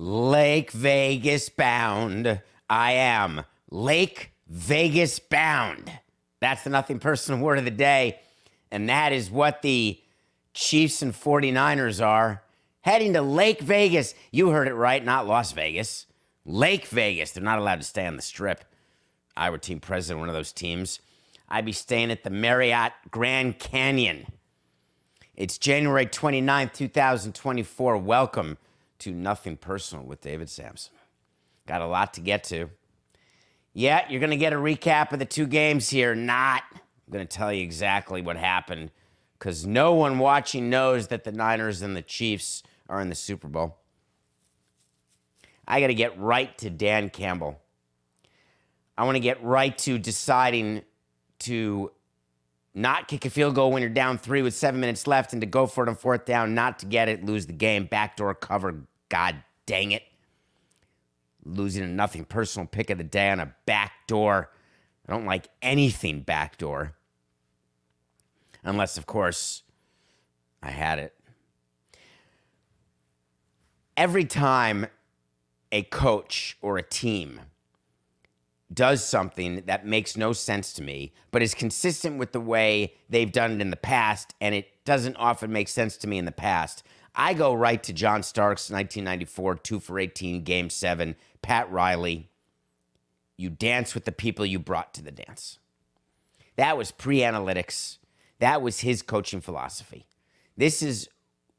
Lake Vegas bound. I am Lake Vegas bound. That's the nothing personal word of the day. And that is what the Chiefs and 49ers are heading to Lake Vegas. You heard it right, not Las Vegas. Lake Vegas. They're not allowed to stay on the strip. I were team president, of one of those teams. I'd be staying at the Marriott Grand Canyon. It's January 29th, 2024. Welcome to Nothing Personal with David Samson. Got a lot to get to. Yeah, you're going to get a recap of the two games here. Not. I'm going to tell you exactly what happened because no one watching knows that the Niners and the Chiefs are in the Super Bowl. I got to get right to Dan Campbell. I want to get right to deciding to not kick a field goal when you're down three with seven minutes left and to go for it on fourth down, not to get it, lose the game, backdoor cover. God dang it. Losing a nothing personal pick of the day on a backdoor. I don't like anything backdoor. Unless, of course, I had it. Every time a coach or a team does something that makes no sense to me, but is consistent with the way they've done it in the past, and it doesn't often make sense to me in the past. I go right to John Starks, 1994, 2 for 18, Game 7, Pat Riley. You dance with the people you brought to the dance. That was pre analytics. That was his coaching philosophy. This is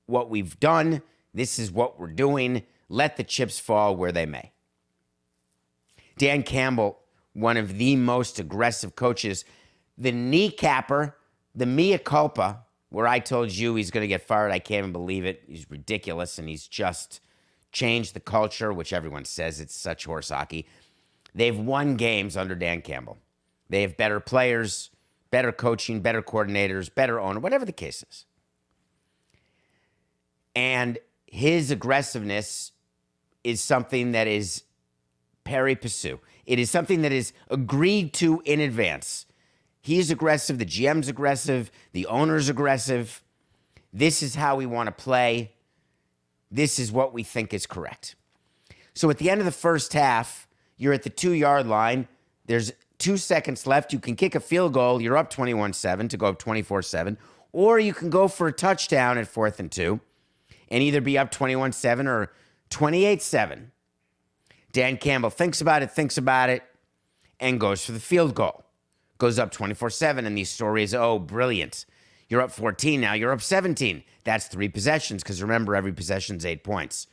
what we've done. This is what we're doing. Let the chips fall where they may. Dan Campbell, one of the most aggressive coaches, the kneecapper, the mea culpa, where I told you he's going to get fired. I can't even believe it. He's ridiculous, and he's just changed the culture, which everyone says it's such horse hockey. They've won games under Dan Campbell. They have better players, better coaching, better coordinators, better owner, whatever the case is. And his aggressiveness is something that is pari passu. It is something that is agreed to in advance. He's aggressive, the GM's aggressive, the owner's aggressive. This is how we want to play. This is what we think is correct. So at the end of the first half, you're at the two yard line. There's two seconds left. You can kick a field goal. You're up 21 7 to go up 24 7. Or you can go for a touchdown at fourth and two and either be up 21 7 or 28 7. Dan Campbell thinks about it, thinks about it, and goes for the field goal. Goes up 24 7. And these stories, oh, brilliant. You're up 14 now, you're up 17. That's three possessions because remember, every possession's eight points.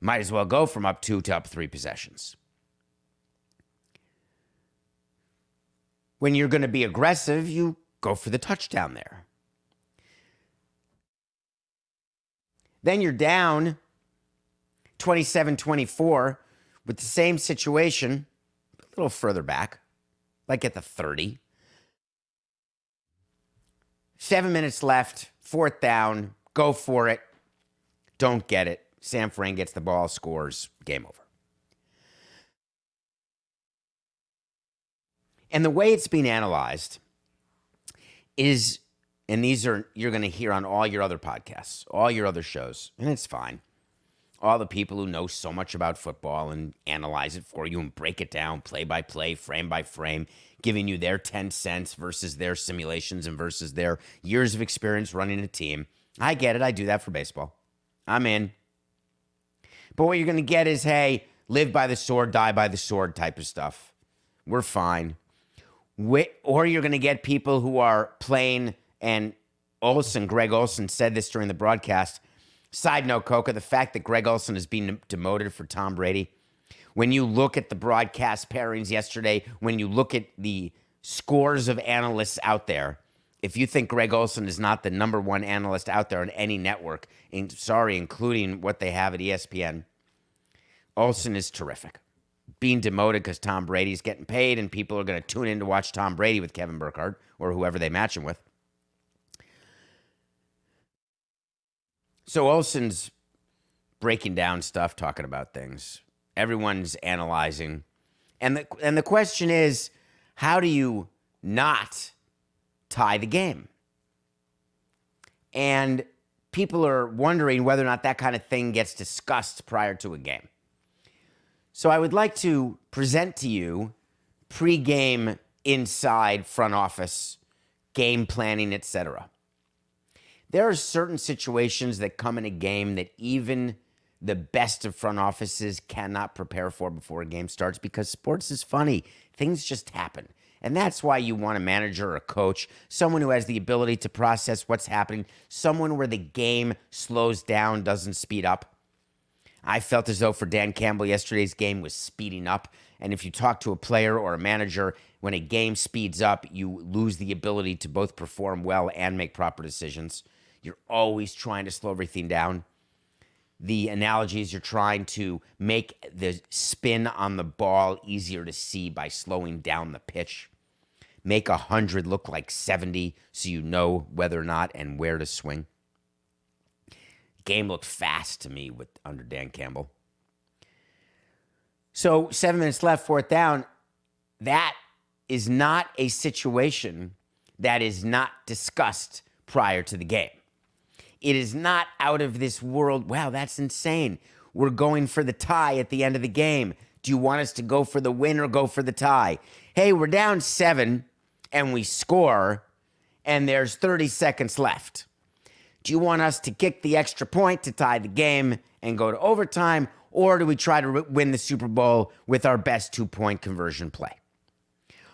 Might as well go from up two to up three possessions. When you're going to be aggressive, you go for the touchdown there. Then you're down 27 24 with the same situation, a little further back, like at the 30. Seven minutes left, fourth down, go for it. Don't get it. San Fran gets the ball, scores, game over. And the way it's being analyzed is, and these are, you're going to hear on all your other podcasts, all your other shows, and it's fine. All the people who know so much about football and analyze it for you and break it down play by play, frame by frame, giving you their 10 cents versus their simulations and versus their years of experience running a team. I get it. I do that for baseball. I'm in. But what you're going to get is, hey, live by the sword, die by the sword type of stuff. We're fine. Or you're going to get people who are playing, and Olsen, Greg Olsen said this during the broadcast, Side note, Coca, the fact that Greg Olsen is being demoted for Tom Brady, when you look at the broadcast pairings yesterday, when you look at the scores of analysts out there, if you think Greg Olsen is not the number one analyst out there on any network, in, sorry, including what they have at ESPN, Olsen is terrific. Being demoted because Tom Brady's getting paid and people are going to tune in to watch Tom Brady with Kevin Burkhardt or whoever they match him with. So Olsen's breaking down stuff, talking about things. Everyone's analyzing. And the and the question is, how do you not tie the game? And people are wondering whether or not that kind of thing gets discussed prior to a game. So I would like to present to you pre-game inside front office game planning, etc. There are certain situations that come in a game that even the best of front offices cannot prepare for before a game starts because sports is funny. Things just happen. And that's why you want a manager or a coach, someone who has the ability to process what's happening, someone where the game slows down, doesn't speed up. I felt as though for Dan Campbell, yesterday's game was speeding up. And if you talk to a player or a manager, when a game speeds up, you lose the ability to both perform well and make proper decisions. You're always trying to slow everything down the analogies you're trying to make the spin on the ball easier to see by slowing down the pitch. Make 100 look like 70 so you know whether or not and where to swing. Game looked fast to me with under Dan Campbell. So, 7 minutes left, fourth down. That is not a situation that is not discussed prior to the game. It is not out of this world. Wow, that's insane. We're going for the tie at the end of the game. Do you want us to go for the win or go for the tie? Hey, we're down seven and we score, and there's 30 seconds left. Do you want us to kick the extra point to tie the game and go to overtime, or do we try to win the Super Bowl with our best two point conversion play?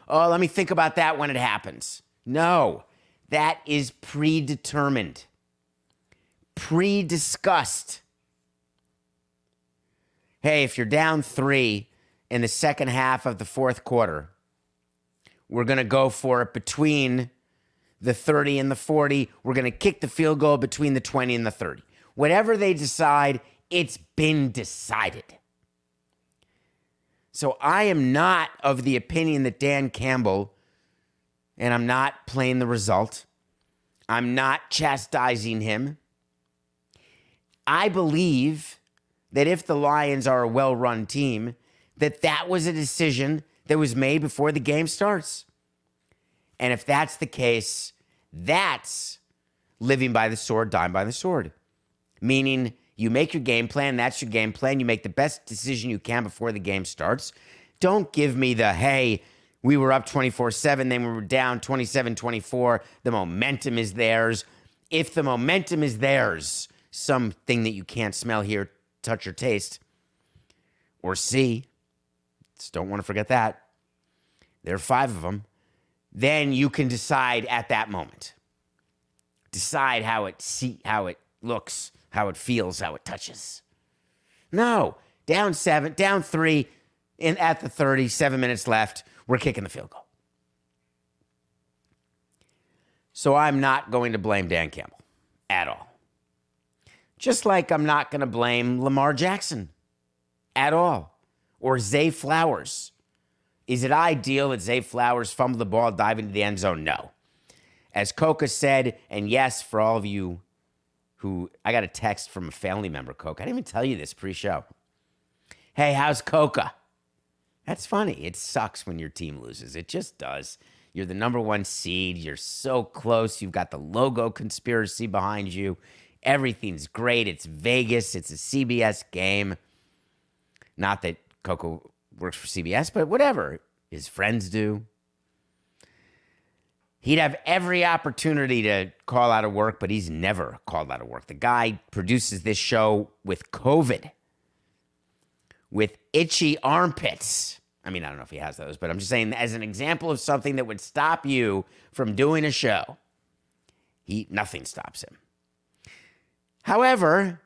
Oh, let me think about that when it happens. No, that is predetermined pre discussed. Hey, if you're down three in the second half of the fourth quarter, we're going to go for it between the 30 and the 40. We're going to kick the field goal between the 20 and the 30. Whatever they decide, it's been decided. So I am not of the opinion that Dan Campbell, and I'm not playing the result, I'm not chastising him. I believe that if the Lions are a well run team, that that was a decision that was made before the game starts. And if that's the case, that's living by the sword, dying by the sword. Meaning, you make your game plan, that's your game plan. You make the best decision you can before the game starts. Don't give me the, hey, we were up 24 7, then we were down 27 24. The momentum is theirs. If the momentum is theirs, something that you can't smell, hear, touch, or taste, or see. Just don't want to forget that. There are five of them. Then you can decide at that moment. Decide how it see how it looks, how it feels, how it touches. No, down seven, down three, in at the 30, seven minutes left. We're kicking the field goal. So I'm not going to blame Dan Campbell at all. Just like I'm not going to blame Lamar Jackson at all or Zay Flowers. Is it ideal that Zay Flowers fumble the ball, dive into the end zone? No. As Coca said, and yes, for all of you who I got a text from a family member, Coca. I didn't even tell you this pre show. Hey, how's Coca? That's funny. It sucks when your team loses. It just does. You're the number one seed. You're so close. You've got the logo conspiracy behind you. Everything's great. It's Vegas. It's a CBS game. Not that Coco works for CBS, but whatever. His friends do. He'd have every opportunity to call out of work, but he's never called out of work. The guy produces this show with COVID, with itchy armpits. I mean, I don't know if he has those, but I'm just saying, as an example of something that would stop you from doing a show, he nothing stops him. However,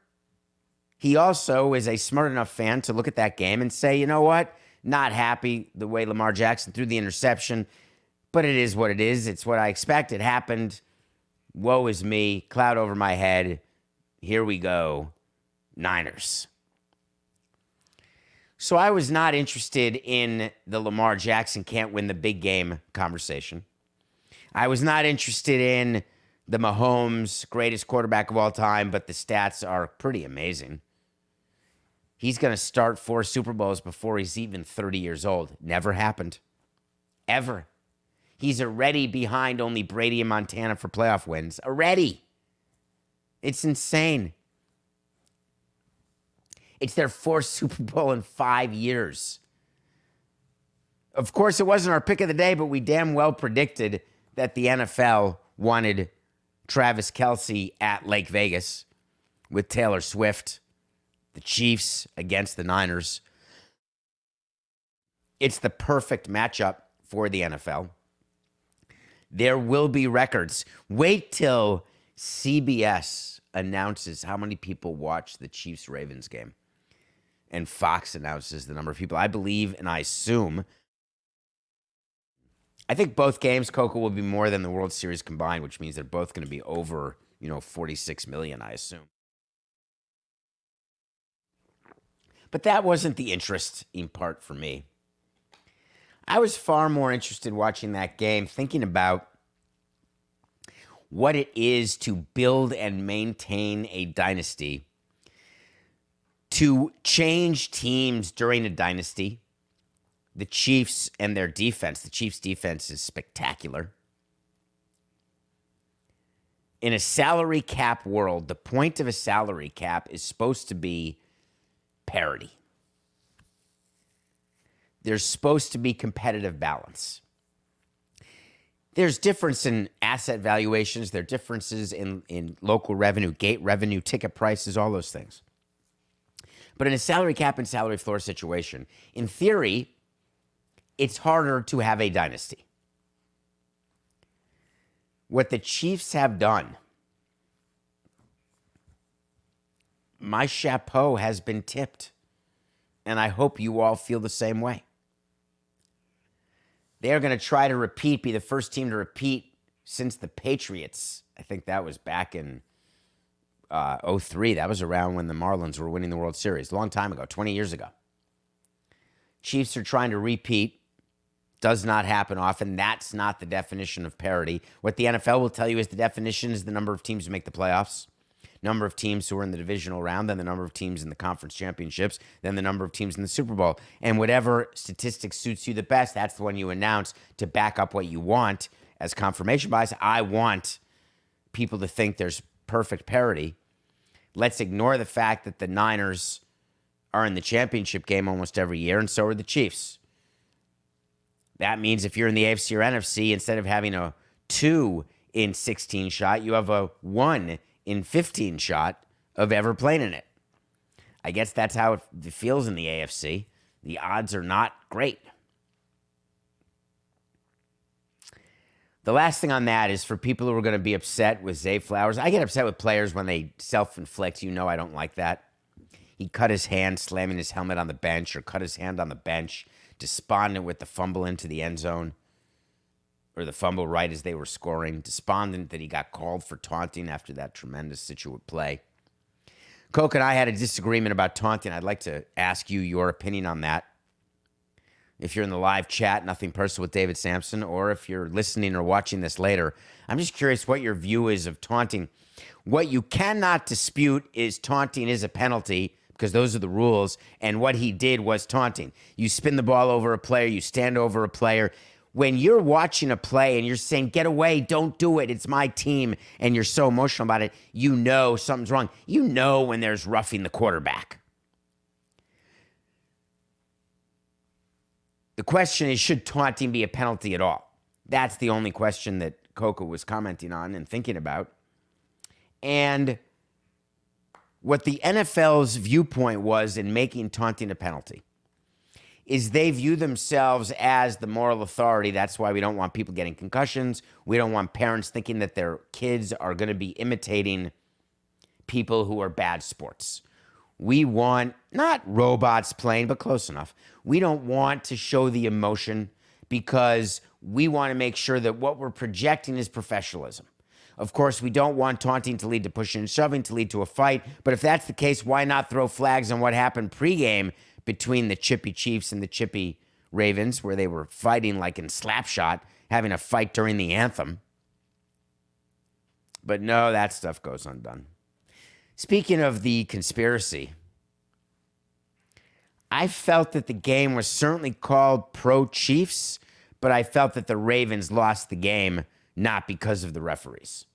he also is a smart enough fan to look at that game and say, you know what? Not happy the way Lamar Jackson threw the interception, but it is what it is. It's what I expect. It happened. Woe is me. Cloud over my head. Here we go. Niners. So I was not interested in the Lamar Jackson can't win the big game conversation. I was not interested in the Mahomes greatest quarterback of all time, but the stats are pretty amazing. He's going to start four Super Bowls before he's even 30 years old. Never happened. Ever. He's already behind only Brady and Montana for playoff wins. Already. It's insane. It's their fourth Super Bowl in five years. Of course, it wasn't our pick of the day, but we damn well predicted that the NFL wanted Travis Kelce at Lake Vegas with Taylor Swift, the Chiefs against the Niners. It's the perfect matchup for the NFL. There will be records. Wait till CBS announces how many people watch the Chiefs Ravens game and Fox announces the number of people. I believe and I assume. I think both games, Coco, will be more than the World Series combined, which means they're both going to be over, you know, 46 million, I assume. But that wasn't the interesting part for me. I was far more interested watching that game, thinking about what it is to build and maintain a dynasty to change teams during a dynasty. The Chiefs and their defense, the Chiefs' defense is spectacular. In a salary cap world, the point of a salary cap is supposed to be parity. There's supposed to be competitive balance. There's difference in asset valuations, there are differences in, in local revenue, gate revenue, ticket prices, all those things. But in a salary cap and salary floor situation, in theory, it's harder to have a dynasty. What the Chiefs have done, my chapeau has been tipped. And I hope you all feel the same way. They are going to try to repeat, be the first team to repeat since the Patriots. I think that was back in uh, 03. That was around when the Marlins were winning the World Series, a long time ago, 20 years ago. Chiefs are trying to repeat. Does not happen often. That's not the definition of parity. What the NFL will tell you is the definition is the number of teams who make the playoffs, number of teams who are in the divisional round, then the number of teams in the conference championships, then the number of teams in the Super Bowl. And whatever statistic suits you the best, that's the one you announce to back up what you want as confirmation bias. I want people to think there's perfect parity. Let's ignore the fact that the Niners are in the championship game almost every year, and so are the Chiefs. That means if you're in the AFC or NFC, instead of having a two in 16 shot, you have a one in 15 shot of ever playing in it. I guess that's how it feels in the AFC. The odds are not great. The last thing on that is for people who are going to be upset with Zay Flowers. I get upset with players when they self inflict. You know, I don't like that. He cut his hand slamming his helmet on the bench, or cut his hand on the bench, despondent with the fumble into the end zone, or the fumble right as they were scoring, despondent that he got called for taunting after that tremendous Scituate play. Coke and I had a disagreement about taunting. I'd like to ask you your opinion on that if you're in the live chat, nothing personal with David Samson, or if you're listening or watching this later. I'm just curious what your view is of taunting. What you cannot dispute is taunting is a penalty because those are the rules. And what he did was taunting. You spin the ball over a player, you stand over a player. When you're watching a play and you're saying, get away, don't do it, it's my team, and you're so emotional about it, you know something's wrong. You know when there's roughing the quarterback. The question is should taunting be a penalty at all? That's the only question that Coco was commenting on and thinking about. And what the NFL's viewpoint was in making taunting a penalty is they view themselves as the moral authority. That's why we don't want people getting concussions. We don't want parents thinking that their kids are going to be imitating people who are bad sports. We want not robots playing, but close enough. We don't want to show the emotion because we want to make sure that what we're projecting is professionalism. Of course, we don't want taunting to lead to pushing and shoving to lead to a fight. But if that's the case, why not throw flags on what happened pregame between the Chippy Chiefs and the Chippy Ravens, where they were fighting like in slapshot, having a fight during the anthem? But no, that stuff goes undone. Speaking of the conspiracy, I felt that the game was certainly called pro Chiefs, but I felt that the Ravens lost the game not because of the referees.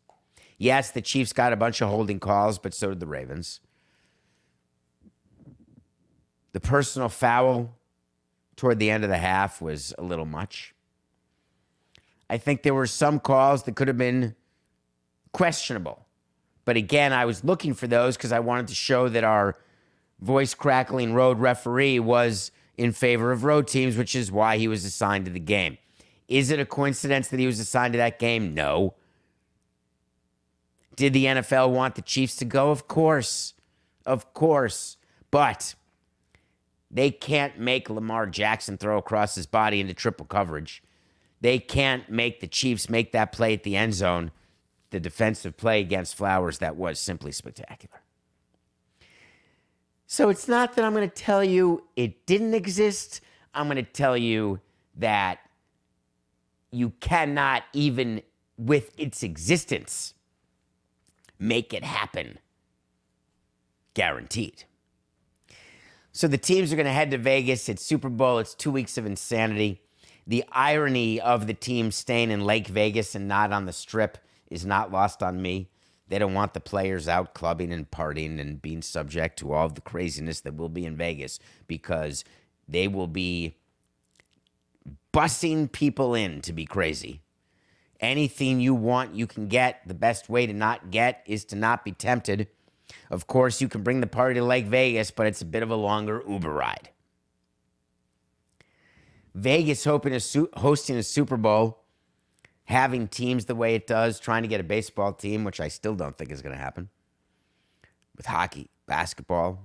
Yes, the Chiefs got a bunch of holding calls, but so did the Ravens. The personal foul toward the end of the half was a little much. I think there were some calls that could have been questionable. But again, I was looking for those because I wanted to show that our voice crackling road referee was in favor of road teams, which is why he was assigned to the game. Is it a coincidence that he was assigned to that game? No. Did the NFL want the Chiefs to go? Of course. Of course. But they can't make Lamar Jackson throw across his body into triple coverage. They can't make the Chiefs make that play at the end zone, the defensive play against Flowers that was simply spectacular. So it's not that I'm going to tell you it didn't exist. I'm going to tell you that you cannot even with its existence make it happen. Guaranteed. So the teams are going to head to Vegas. It's Super Bowl. It's two weeks of insanity. The irony of the team staying in Lake Vegas and not on the strip is not lost on me. They don't want the players out clubbing and partying and being subject to all of the craziness that will be in Vegas because they will be bussing people in to be crazy. Anything you want, you can get. The best way to not get is to not be tempted. Of course, you can bring the party to Lake Vegas, but it's a bit of a longer Uber ride. Vegas hoping to su- hosting a Super Bowl, having teams the way it does, trying to get a baseball team, which I still don't think is going to happen. With hockey, basketball,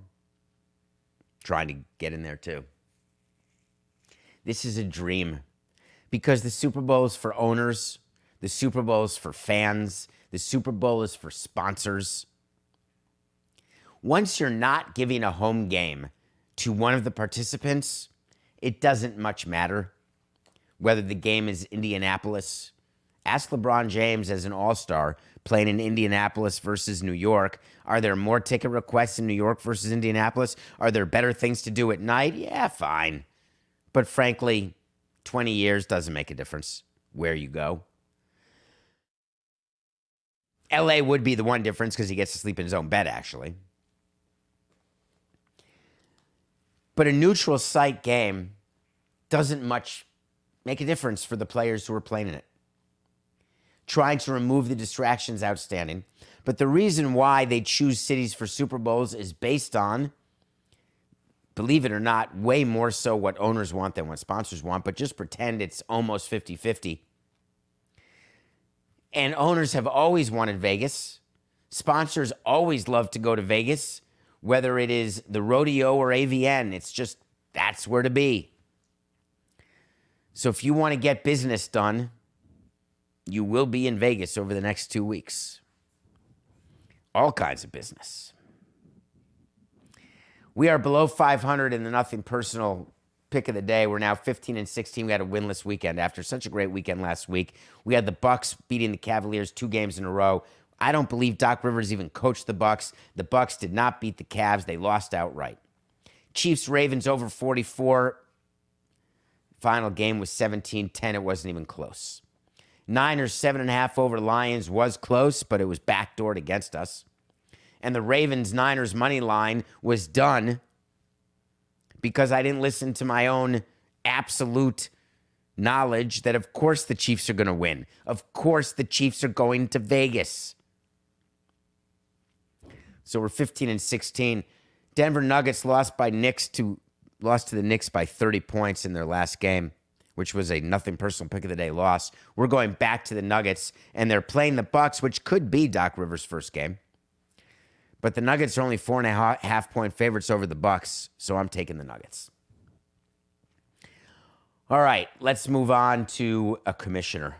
trying to get in there too. This is a dream because the Super Bowl is for owners, the Super Bowl is for fans, the Super Bowl is for sponsors. Once you're not giving a home game to one of the participants, it doesn't much matter whether the game is Indianapolis. Ask LeBron James as an all star playing in Indianapolis versus New York. Are there more ticket requests in New York versus Indianapolis? Are there better things to do at night? Yeah, fine. But frankly, 20 years doesn't make a difference where you go. LA would be the one difference because he gets to sleep in his own bed, actually. But a neutral site game doesn't much make a difference for the players who are playing in it. Trying to remove the distractions outstanding. But the reason why they choose cities for Super Bowls is based on, believe it or not, way more so what owners want than what sponsors want. But just pretend it's almost 50 50. And owners have always wanted Vegas. Sponsors always love to go to Vegas whether it is the rodeo or AVN, it's just that's where to be. So if you want to get business done, you will be in Vegas over the next two weeks. All kinds of business. We are below 500 in the nothing personal pick of the day. We're now 15 and 16. We had a winless weekend after such a great weekend last week. We had the Bucks beating the Cavaliers two games in a row. I don't believe Doc Rivers even coached the Bucks. The Bucks did not beat the Cavs. They lost outright. Chiefs Ravens over 44. Final game was 17-10. It wasn't even close. Niners seven and a half over Lions was close, but it was backdoored against us. And the Ravens Niners money line was done because I didn't listen to my own absolute knowledge that of course the Chiefs are going to win. Of course the Chiefs are going to Vegas. So we're 15 and 16. Denver Nuggets lost by Knicks to lost to the Knicks by 30 points in their last game, which was a nothing personal pick of the day loss. We're going back to the Nuggets and they're playing the Bucks, which could be Doc Rivers' first game. But the Nuggets are only four and a ha- half point favorites over the Bucks, so I'm taking the Nuggets. All right, let's move on to a commissioner.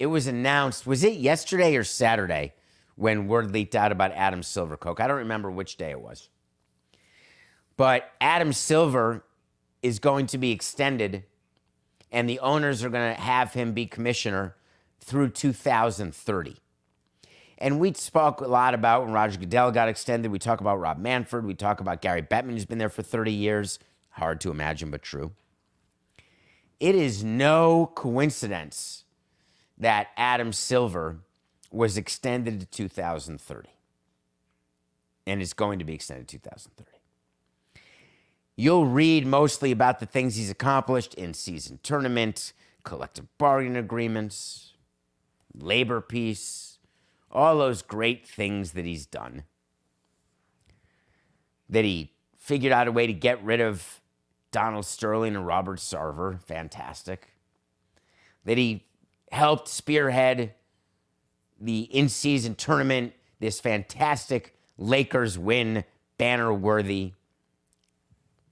It was announced, was it yesterday or Saturday when word leaked out about Adam Silver Coke? I don't remember which day it was. But Adam Silver is going to be extended, and the owners are going to have him be commissioner through 2030. And we spoke a lot about when Roger Goodell got extended. We talk about Rob Manfred. We talk about Gary Bettman, who's been there for 30 years. Hard to imagine, but true. It is no coincidence that Adam Silver was extended to 2030 and is going to be extended to 2030. You'll read mostly about the things he's accomplished in season tournament, collective bargaining agreements, labor peace, all those great things that he's done. That he figured out a way to get rid of Donald Sterling and Robert Sarver, fantastic. That he helped spearhead the in season tournament, this fantastic Lakers win, banner worthy.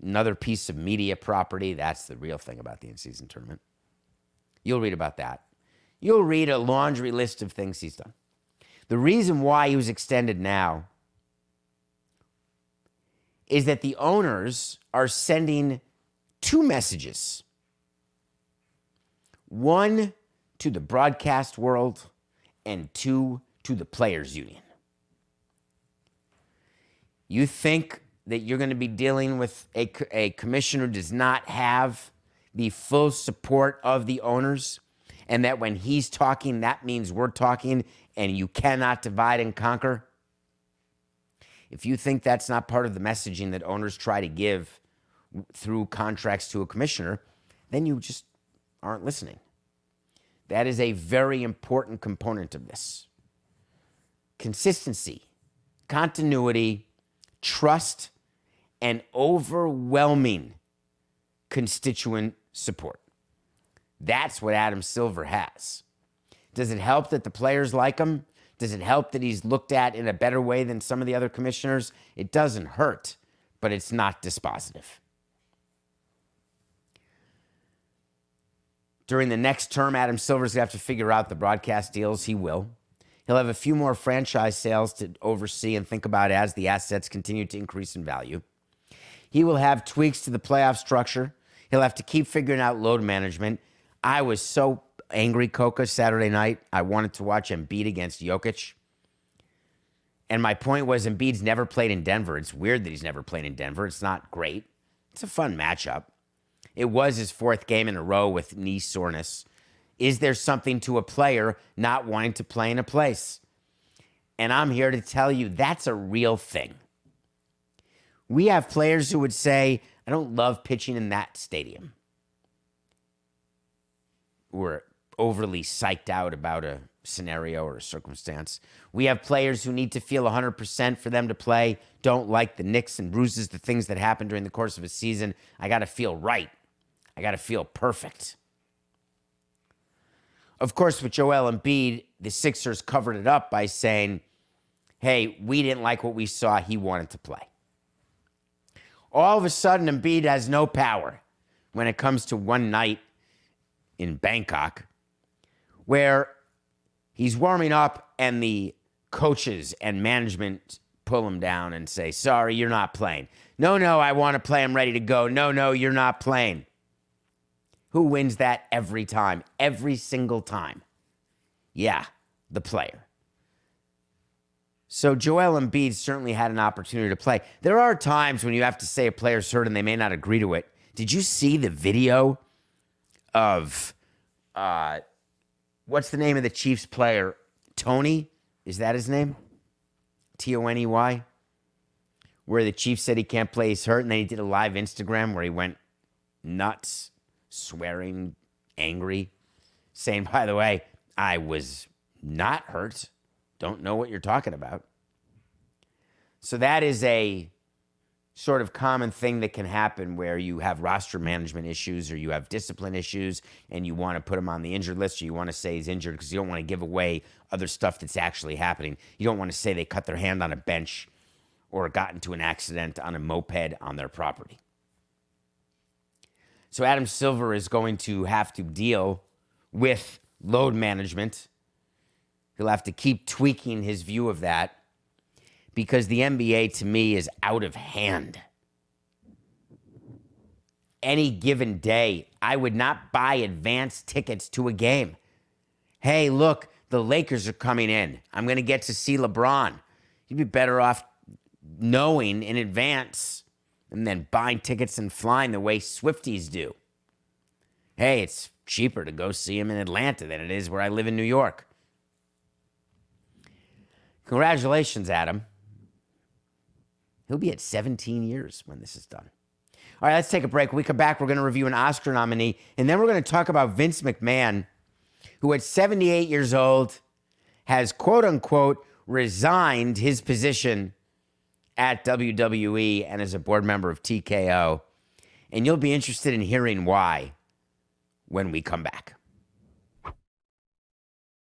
Another piece of media property. That's the real thing about the in season tournament. You'll read about that. You'll read a laundry list of things he's done. The reason why he was extended now is that the owners are sending two messages one to the broadcast world and two to the players union. You think that you're going to be dealing with a, a commissioner who does not have the full support of the owners, and that when he's talking, that means we're talking, and you cannot divide and conquer? If you think that's not part of the messaging that owners try to give through contracts to a commissioner, then you just aren't listening. That is a very important component of this. Consistency, continuity, trust, and overwhelming constituent support. That's what Adam Silver has. Does it help that the players like him? Does it help that he's looked at in a better way than some of the other commissioners? It doesn't hurt, but it's not dispositive. During the next term, Adam Silver's going to have to figure out the broadcast deals. He will. He'll have a few more franchise sales to oversee and think about as the assets continue to increase in value. He will have tweaks to the playoff structure. He'll have to keep figuring out load management. I was so angry, Coca, Saturday night. I wanted to watch Embiid against Jokic. And my point was Embiid's never played in Denver. It's weird that he's never played in Denver. It's not great. It's a fun matchup. It was his fourth game in a row with knee soreness. Is there something to a player not wanting to play in a place? And I'm here to tell you that's a real thing. We have players who would say, I don't love pitching in that stadium. We're overly psyched out about a scenario or a circumstance. We have players who need to feel 100% for them to play, don't like the nicks and bruises, the things that happen during the course of a season. I got to feel right. I got to feel perfect. Of course, with Joel Embiid, the Sixers covered it up by saying, hey, we didn't like what we saw. He wanted to play. All of a sudden, Embiid has no power when it comes to one night in Bangkok where he's warming up and the coaches and management pull him down and say, sorry, you're not playing. No, no, I want to play. I'm ready to go. No, no, you're not playing. Who wins that every time? Every single time. Yeah, the player. So Joel Embiid certainly had an opportunity to play. There are times when you have to say a player's hurt and they may not agree to it. Did you see the video of uh, what's the name of the Chiefs player? Tony? Is that his name? T O N E Y? Where the Chief said he can't play, he's hurt, and then he did a live Instagram where he went nuts, swearing, angry, saying, by the way, I was not hurt. Don't know what you're talking about. So that is a sort of common thing that can happen where you have roster management issues or you have discipline issues and you want to put him on the injured list or you want to say he's injured because you don't want to give away other stuff that's actually happening. You don't want to say they cut their hand on a bench or got into an accident on a moped on their property. So Adam Silver is going to have to deal with load management. He'll have to keep tweaking his view of that because the NBA to me is out of hand. Any given day, I would not buy advance tickets to a game. Hey, look, the Lakers are coming in. I'm going to get to see LeBron. You'd be better off knowing in advance and then buying tickets and flying the way Swifties do. Hey, it's cheaper to go see him in Atlanta than it is where I live in New York. Congratulations, Adam. He'll be at 17 years when this is done. All right, let's take a break. When we come back, we're going to review an Oscar nominee, and then we're going to talk about Vince McMahon, who at 78 years old has quote unquote resigned his position at WWE and as a board member of TKO. And you'll be interested in hearing why when we come back.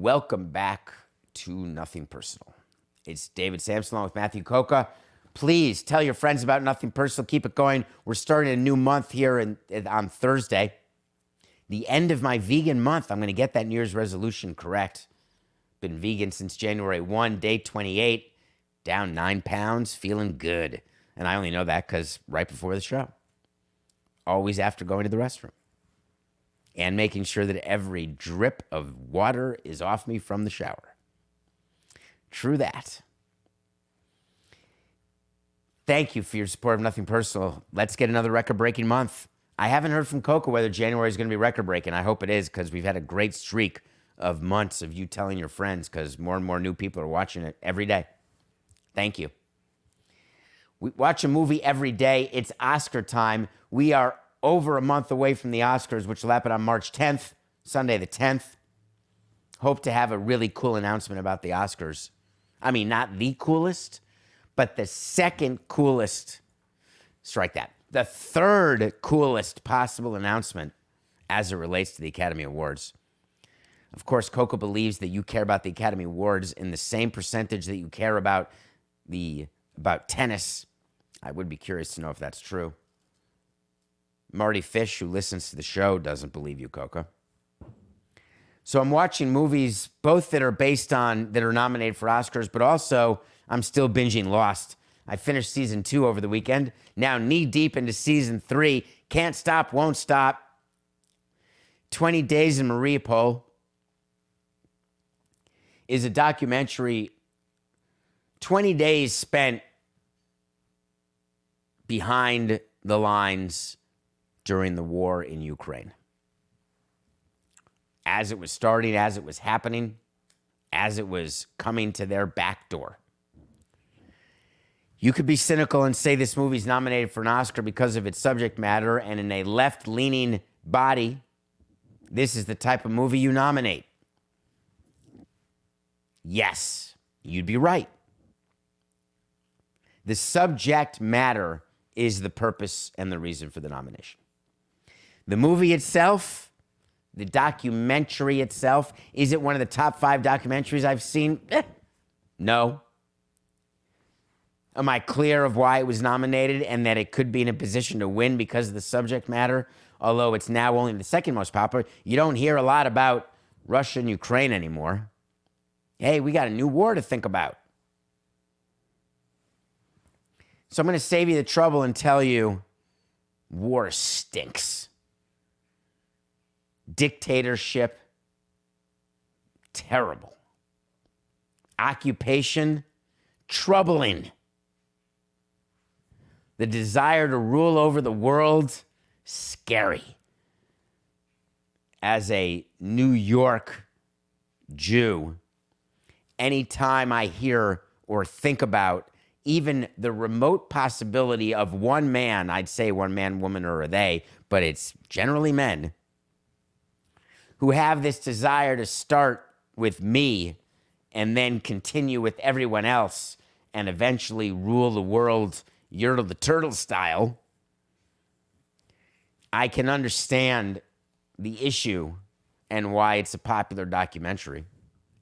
Welcome back to Nothing Personal. It's David Samson along with Matthew Coca. Please tell your friends about Nothing Personal. Keep it going. We're starting a new month here in, in- on Thursday. The end of my vegan month. I'm going to get that New Year's resolution correct. Been vegan since January 1, day 28. Down nine pounds, feeling good. And I only know that because right before the show. Always after going to the restroom and making sure that every drip of water is off me from the shower. True that. Thank you for your support of Nothing Personal. Let's get another record breaking month. I haven't heard from Coca whether January is going to be record breaking. I hope it is because we've had a great streak of months of you telling your friends because more and more new people are watching it every day. Thank you. We watch a movie every day. It's Oscar time. We are over a month away from the Oscars, which will happen on March 10th, Sunday the 10th. Hope to have a really cool announcement about the Oscars. I mean, not the coolest, but the second coolest. Strike that. The third coolest possible announcement as it relates to the Academy Awards. Of course, Coco believes that you care about the Academy Awards in the same percentage that you care about the about tennis. I would be curious to know if that's true. Mardy Fish, who listens to the show, doesn't believe you, Coco. So I'm watching movies both that are based on that are nominated for Oscars, but also I'm still binging Lost. I finished season two over the weekend. Now knee deep into season three. Can't stop, won't stop. 20 Days in Mariupol is a documentary 20 days spent behind the lines during the war in Ukraine. As it was starting, as it was happening, as it was coming to their back door. You could be cynical and say this movie's nominated for an Oscar because of its subject matter, and in a left leaning body, this is the type of movie you nominate. Yes, you'd be right. The subject matter is the purpose and the reason for the nomination. The movie itself, the documentary itself, is it one of the top five documentaries I've seen? Eh, no. Am I clear of why it was nominated and that it could be in a position to win because of the subject matter? Although it's now only the second most popular, you don't hear a lot about Russia and Ukraine anymore. Hey, we got a new war to think about. So I'm going to save you the trouble and tell you war stinks. Dictatorship, terrible. Occupation, troubling. The desire to rule over the world, scary. As a New York Jew, anytime I hear or think about even the remote possibility of one man, I'd say one man, woman, or a they, but it's generally men, who have this desire to start with me and then continue with everyone else and eventually rule the world Yertle the Turtle style, I can understand the issue and why it's a popular documentary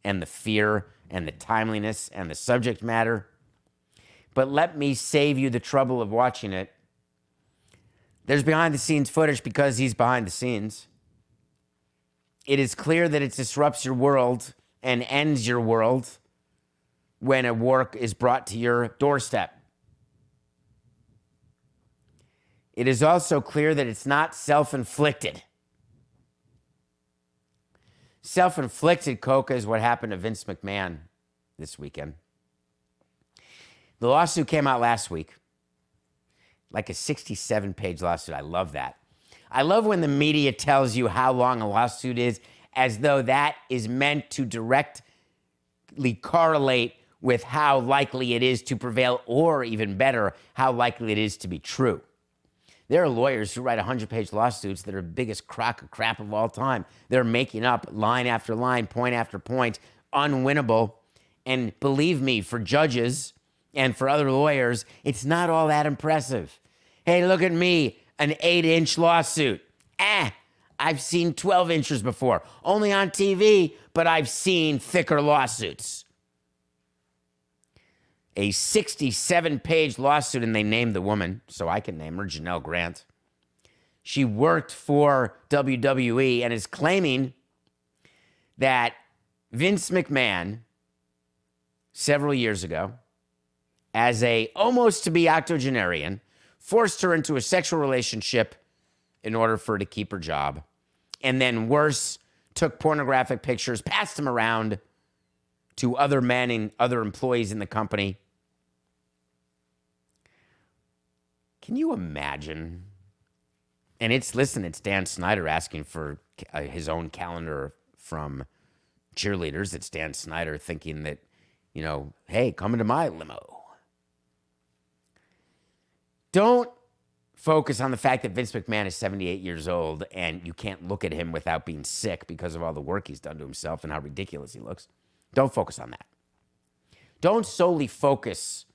and the fear and the timeliness and the subject matter. But let me save you the trouble of watching it. There's behind the scenes footage because he's behind the scenes. It is clear that it disrupts your world and ends your world when a work is brought to your doorstep. It is also clear that it's not self inflicted. Self inflicted coca is what happened to Vince McMahon this weekend. The lawsuit came out last week, like a 67 page lawsuit. I love that. I love when the media tells you how long a lawsuit is as though that is meant to directly correlate with how likely it is to prevail, or even better, how likely it is to be true. There are lawyers who write 100 page lawsuits that are the biggest crock of crap of all time. They're making up line after line, point after point, unwinnable. And believe me, for judges and for other lawyers, it's not all that impressive. Hey, look at me, an eight inch lawsuit. Eh, I've seen 12 inches before, only on TV, but I've seen thicker lawsuits. A 67 page lawsuit, and they named the woman, so I can name her Janelle Grant. She worked for WWE and is claiming that Vince McMahon, several years ago, as a almost to be octogenarian, forced her into a sexual relationship in order for her to keep her job. And then worse, took pornographic pictures, passed them around to other men and other employees in the company. Can you imagine? And it's, listen, it's Dan Snyder asking for uh, his own calendar from cheerleaders. It's Dan Snyder thinking that, you know, hey, come into my limo. Don't focus on the fact that Vince McMahon is 78 years old and you can't look at him without being sick because of all the work he's done to himself and how ridiculous he looks. Don't focus on that. Don't solely focus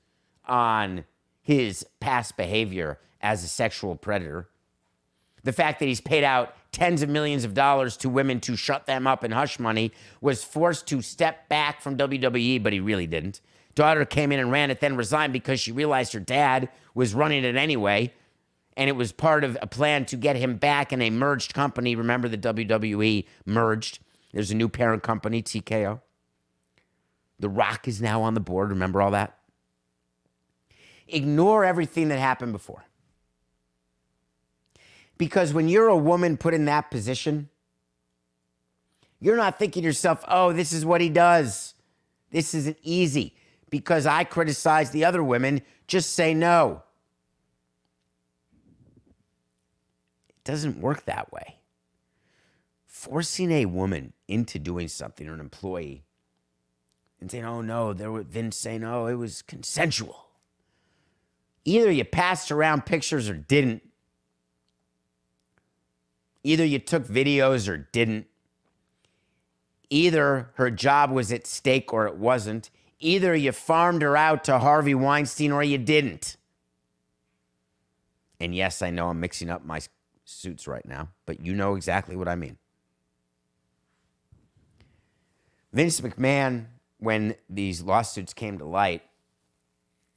on his past behavior as a sexual predator. The fact that he's paid out tens of millions of dollars to women to shut them up in hush money was forced to step back from WWE, but he really didn't. Daughter came in and ran it, then resigned because she realized her dad was running it anyway and it was part of a plan to get him back in a merged company. Remember, the WWE merged. There's a new parent company, TKO. The Rock is now on the board. Remember all that? Ignore everything that happened before. Because when you're a woman put in that position, you're not thinking yourself, oh, this is what he does. This isn't easy. Because I criticize the other women, just say no. It doesn't work that way. Forcing a woman into doing something or an employee and saying, oh no, there were Vince saying, oh, it was consensual. Either you passed around pictures or didn't. Either you took videos or didn't. Either her job was at stake or it wasn't. Either you farmed her out to Harvey Weinstein or you didn't. And yes, I know I'm mixing up my suits right now, but you know exactly what I mean. Vince McMahon, when these lawsuits came to light,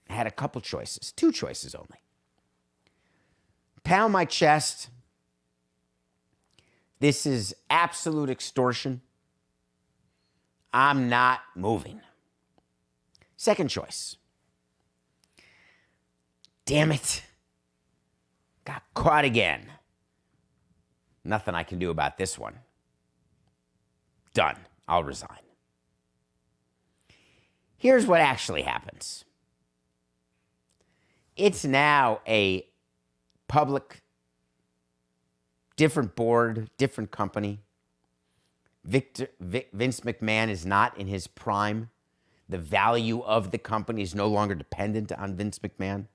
had a couple choices, two choices only. Pound my chest. This is absolute extortion. I'm not moving. Second choice. Damn it. Got caught again. Nothing I can do about this one. Done. I'll resign. Here's what actually happens It's now a public, different board, different company. Victor, Vi- Vince McMahon is not in his prime. The value of the company is no longer dependent on Vince McMahon.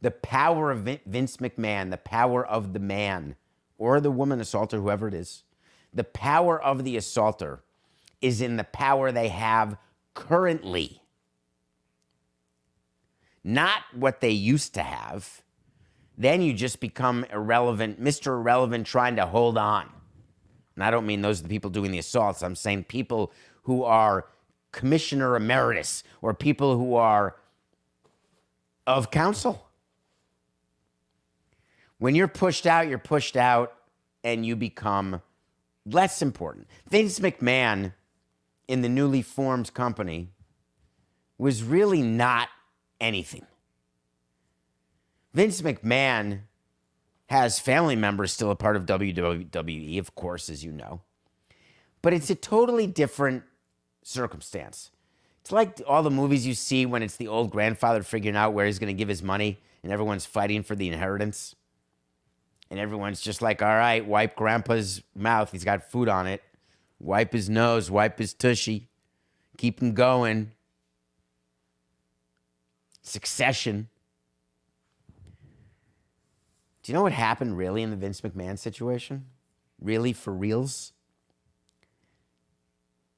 The power of Vince McMahon, the power of the man or the woman assaulter, whoever it is, the power of the assaulter is in the power they have currently, not what they used to have. Then you just become irrelevant, Mr. Irrelevant, trying to hold on. And I don't mean those are the people doing the assaults. I'm saying people who are commissioner emeritus or people who are of counsel. When you're pushed out, you're pushed out and you become less important. Vince McMahon in the newly formed company was really not anything. Vince McMahon has family members still a part of WWE, of course, as you know. But it's a totally different circumstance. It's like all the movies you see when it's the old grandfather figuring out where he's going to give his money and everyone's fighting for the inheritance. And everyone's just like, all right, wipe grandpa's mouth. He's got food on it. Wipe his nose, wipe his tushy. Keep him going. Succession. Do you know what happened really in the Vince McMahon situation? Really, for reals?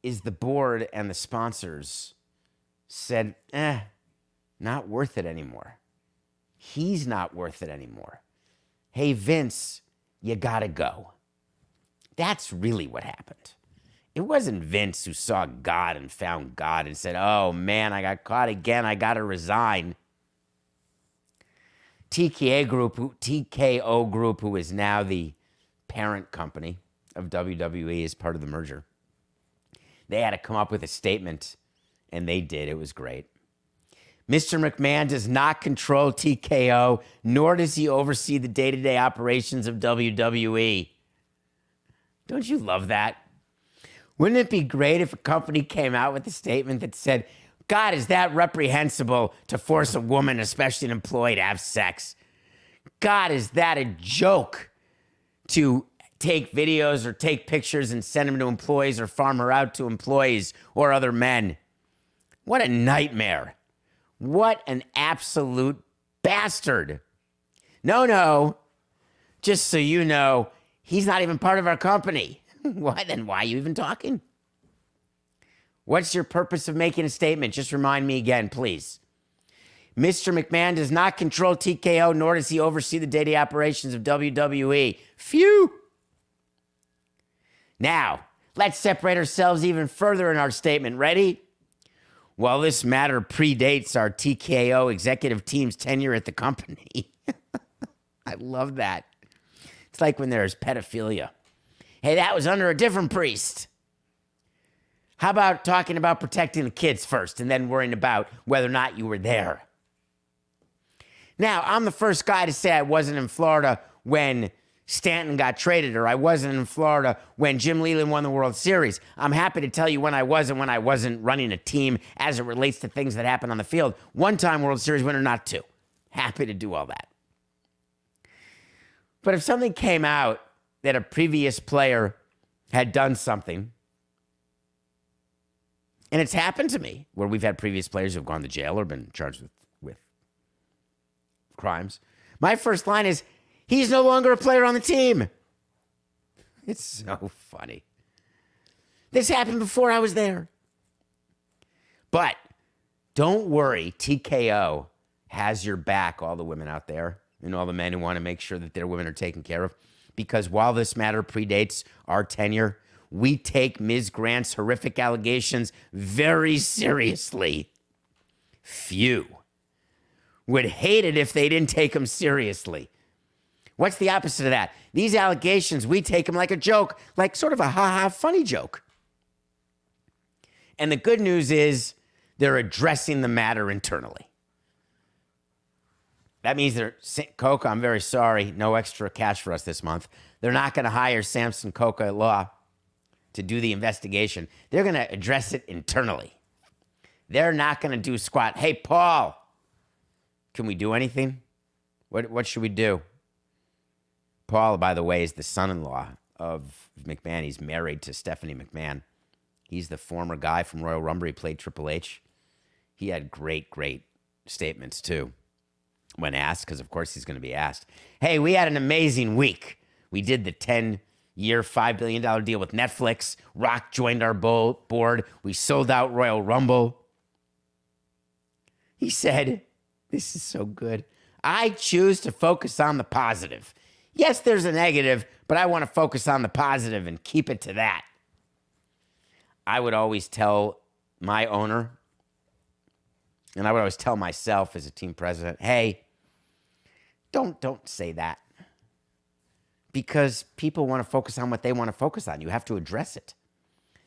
Is the board and the sponsors said, eh, not worth it anymore. He's not worth it anymore. Hey, Vince, you gotta go. That's really what happened. It wasn't Vince who saw God and found God and said, oh man, I got caught again. I gotta resign. TKA Group, TKO Group, who is now the parent company of WWE, is part of the merger. They had to come up with a statement, and they did. It was great. Mr. McMahon does not control TKO, nor does he oversee the day to day operations of WWE. Don't you love that? Wouldn't it be great if a company came out with a statement that said, God, is that reprehensible to force a woman, especially an employee, to have sex? God, is that a joke to take videos or take pictures and send them to employees or farm her out to employees or other men? What a nightmare. What an absolute bastard. No, no. Just so you know, he's not even part of our company. why then? Why are you even talking? What's your purpose of making a statement? Just remind me again, please. Mr. McMahon does not control TKO, nor does he oversee the daily operations of WWE. Phew. Now, let's separate ourselves even further in our statement. Ready? While this matter predates our TKO executive team's tenure at the company. I love that. It's like when there's pedophilia. Hey, that was under a different priest. How about talking about protecting the kids first and then worrying about whether or not you were there? Now, I'm the first guy to say I wasn't in Florida when Stanton got traded, or I wasn't in Florida when Jim Leyland won the World Series. I'm happy to tell you when I was and when I wasn't running a team as it relates to things that happen on the field. One time World Series winner, not two. Happy to do all that. But if something came out that a previous player had done something, and it's happened to me where we've had previous players who've gone to jail or been charged with, with crimes. My first line is, he's no longer a player on the team. It's so funny. This happened before I was there. But don't worry, TKO has your back, all the women out there and all the men who want to make sure that their women are taken care of. Because while this matter predates our tenure, we take Ms. Grant's horrific allegations very seriously. Few would hate it if they didn't take them seriously. What's the opposite of that? These allegations, we take them like a joke, like sort of a ha ha funny joke. And the good news is they're addressing the matter internally. That means they're Coca. I'm very sorry. No extra cash for us this month. They're not going to hire Samson Coca law to do the investigation. They're going to address it internally. They're not going to do squat. Hey, Paul, Can we do anything? What what should we do? Paul, by the way, is the son-in-law of McMahon. He's married to Stephanie McMahon. He's the former guy from Royal Rumble. He played Triple H. He had great, great statements too when asked, because of course he's going to be asked. Hey, we had an amazing week. We did the 10 year, $5 billion deal with Netflix. Rock joined our bo- board. We sold out Royal Rumble. He said, This is so good. I choose to focus on the positive. Yes, there's a negative, but I want to focus on the positive and keep it to that. I would always tell my owner, and I would always tell myself as a team president, hey, don't don't say that. Because people want to focus on what they want to focus on. You have to address it.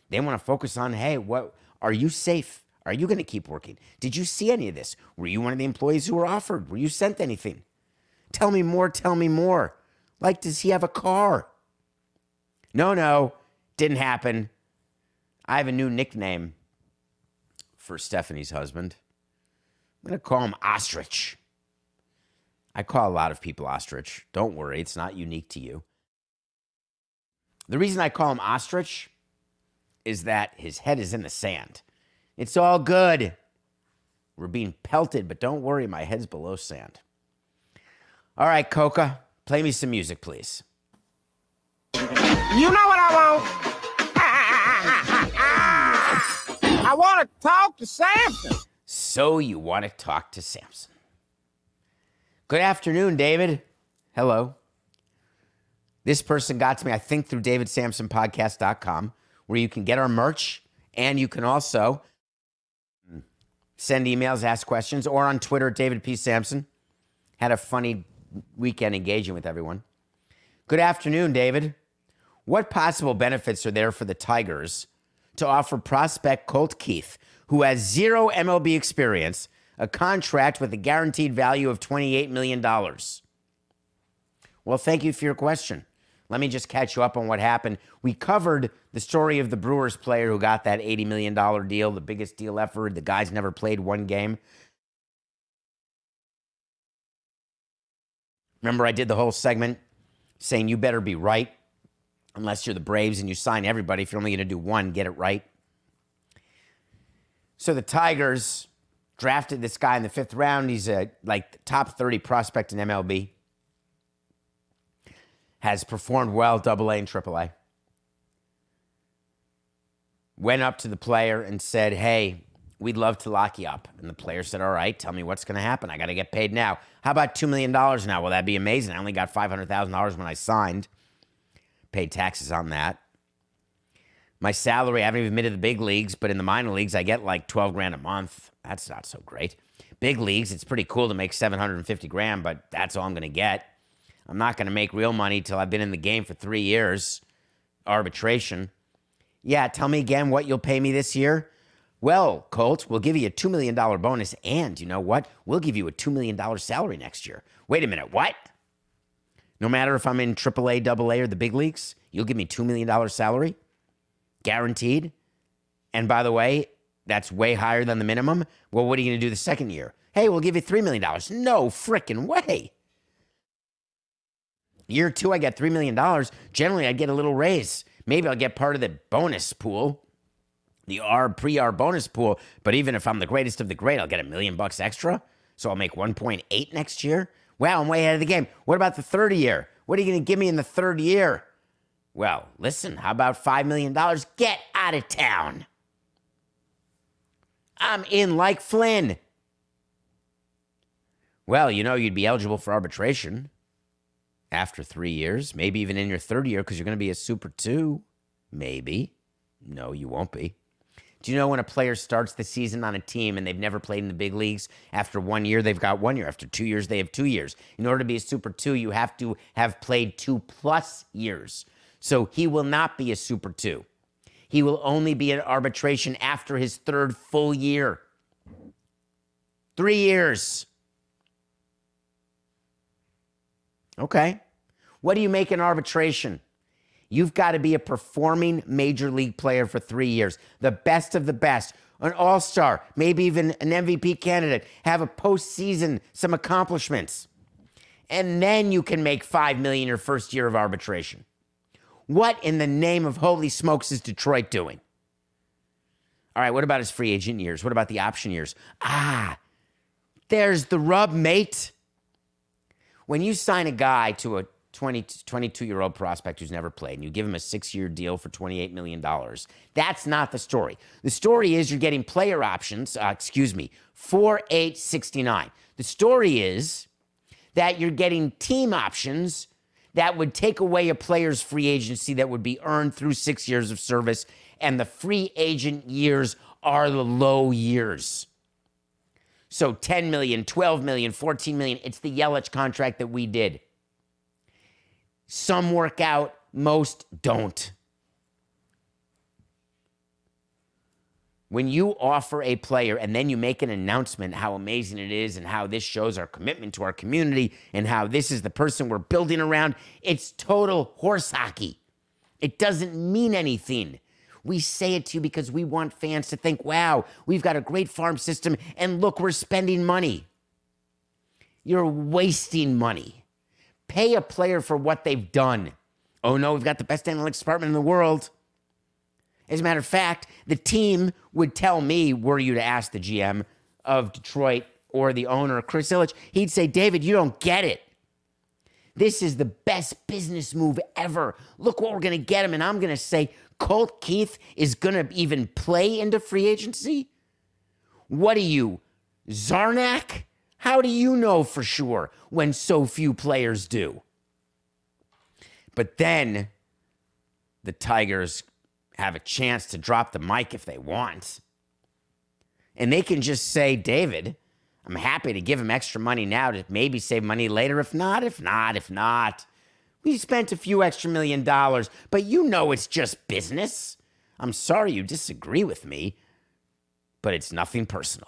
They want to focus on, hey, what are you safe? Are you going to keep working? Did you see any of this? Were you one of the employees who were offered? Were you sent anything? Tell me more, tell me more. Like, does he have a car? No, no, didn't happen. I have a new nickname for Stephanie's husband. I'm going to call him Ostrich. I call a lot of people Ostrich. Don't worry, it's not unique to you. The reason I call him Ostrich is that his head is in the sand. It's all good. We're being pelted, but don't worry, my head's below sand. All right, Coca, play me some music, please. You know what I want? I want to talk to Samson. So you want to talk to Samson. Good afternoon, David. Hello. This person got to me, I think, through davidsamsonpodcast.com, where you can get our merch and you can also send emails, ask questions, or on Twitter David P. Samson. Had a funny weekend engaging with everyone. Good afternoon, David. What possible benefits are there for the Tigers to offer prospect Colt Keith, who has zero MLB experience, a contract with a guaranteed value of $28 million? Well, thank you for your question. Let me just catch you up on what happened. We covered the story of the Brewers player who got that $80 million deal, the biggest deal ever. The guy's never played one game. Remember, I did the whole segment saying you better be right unless you're the Braves and you sign everybody. If you're only going to do one, get it right. So the Tigers drafted this guy in the fifth round. He's a like top 30 prospect in MLB. Has performed well, double A and triple A. Went up to the player and said, Hey, we'd love to lock you up. And the player said, All right, tell me what's going to happen. I got to get paid now. How about $2 million now? Well, that'd be amazing. I only got $500,000 when I signed. Paid taxes on that. My salary, I haven't even been to the big leagues, but in the minor leagues, I get like 12 grand a month. That's not so great. Big leagues, it's pretty cool to make 750 grand, but that's all I'm going to get. I'm not going to make real money till I've been in the game for three years. Arbitration. Yeah, tell me again what you'll pay me this year. Well, Colt, we'll give you a $2 million bonus, and you know what? We'll give you a $2 million salary next year. Wait a minute, what? No matter if I'm in AAA, AA, or the big leagues, you'll give me $2 million salary? Guaranteed? And by the way, that's way higher than the minimum. Well, what are you going to do the second year? Hey, we'll give you $3 million. No freaking way. Year two, I get $3 million. Generally, I get a little raise. Maybe I'll get part of the bonus pool, the R pre R bonus pool. But even if I'm the greatest of the great, I'll get a million bucks extra. So I'll make 1.8 next year. Wow, I'm way ahead of the game. What about the third year? What are you going to give me in the third year? Well, listen, how about $5 million? Get out of town. I'm in like Flynn. Well, you know, you'd be eligible for arbitration after three years, maybe even in your third year because you're going to be a Super 2. Maybe. No, you won't be. Do you know when a player starts the season on a team and they've never played in the big leagues? After one year, they've got one year. After two years, they have two years. In order to be a Super 2, you have to have played two plus years. So he will not be a Super 2. He will only be at arbitration after his third full year. Three years. Okay. What do you make in arbitration? You've got to be a performing major league player for three years, the best of the best. an all star, maybe even an MVP candidate, have a postseason, some accomplishments. And then you can make five million your first year of arbitration. What in the name of holy smokes is Detroit doing? All right, what about his free agent years? What about the option years? Ah, there's the rub, mate. When you sign a guy to a 20, 22 year old prospect who's never played and you give him a six year deal for $28 million, that's not the story. The story is you're getting player options, uh, excuse me, four 4869. The story is that you're getting team options that would take away a player's free agency that would be earned through six years of service, and the free agent years are the low years. So 10 million, 12 million, 14 million. It's the Yelich contract that we did. Some work out, most don't. When you offer a player and then you make an announcement how amazing it is and how this shows our commitment to our community and how this is the person we're building around, it's total horse hockey. It doesn't mean anything. We say it to you because we want fans to think, wow, we've got a great farm system, and look, we're spending money. You're wasting money. Pay a player for what they've done. Oh no, we've got the best analytics department in the world. As a matter of fact, the team would tell me, were you to ask the GM of Detroit or the owner, Chris Ilitch, he'd say, David, you don't get it. This is the best business move ever. Look what we're going to get him. And I'm going to say, Colt Keith is going to even play into free agency? What are you, Zarnak? How do you know for sure when so few players do? But then the Tigers have a chance to drop the mic if they want. And they can just say, David, I'm happy to give him extra money now to maybe save money later. If not, if not, if not. We spent a few extra million dollars, but you know it's just business. I'm sorry you disagree with me, but it's nothing personal.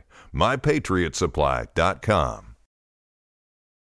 MyPatriotSupply.com.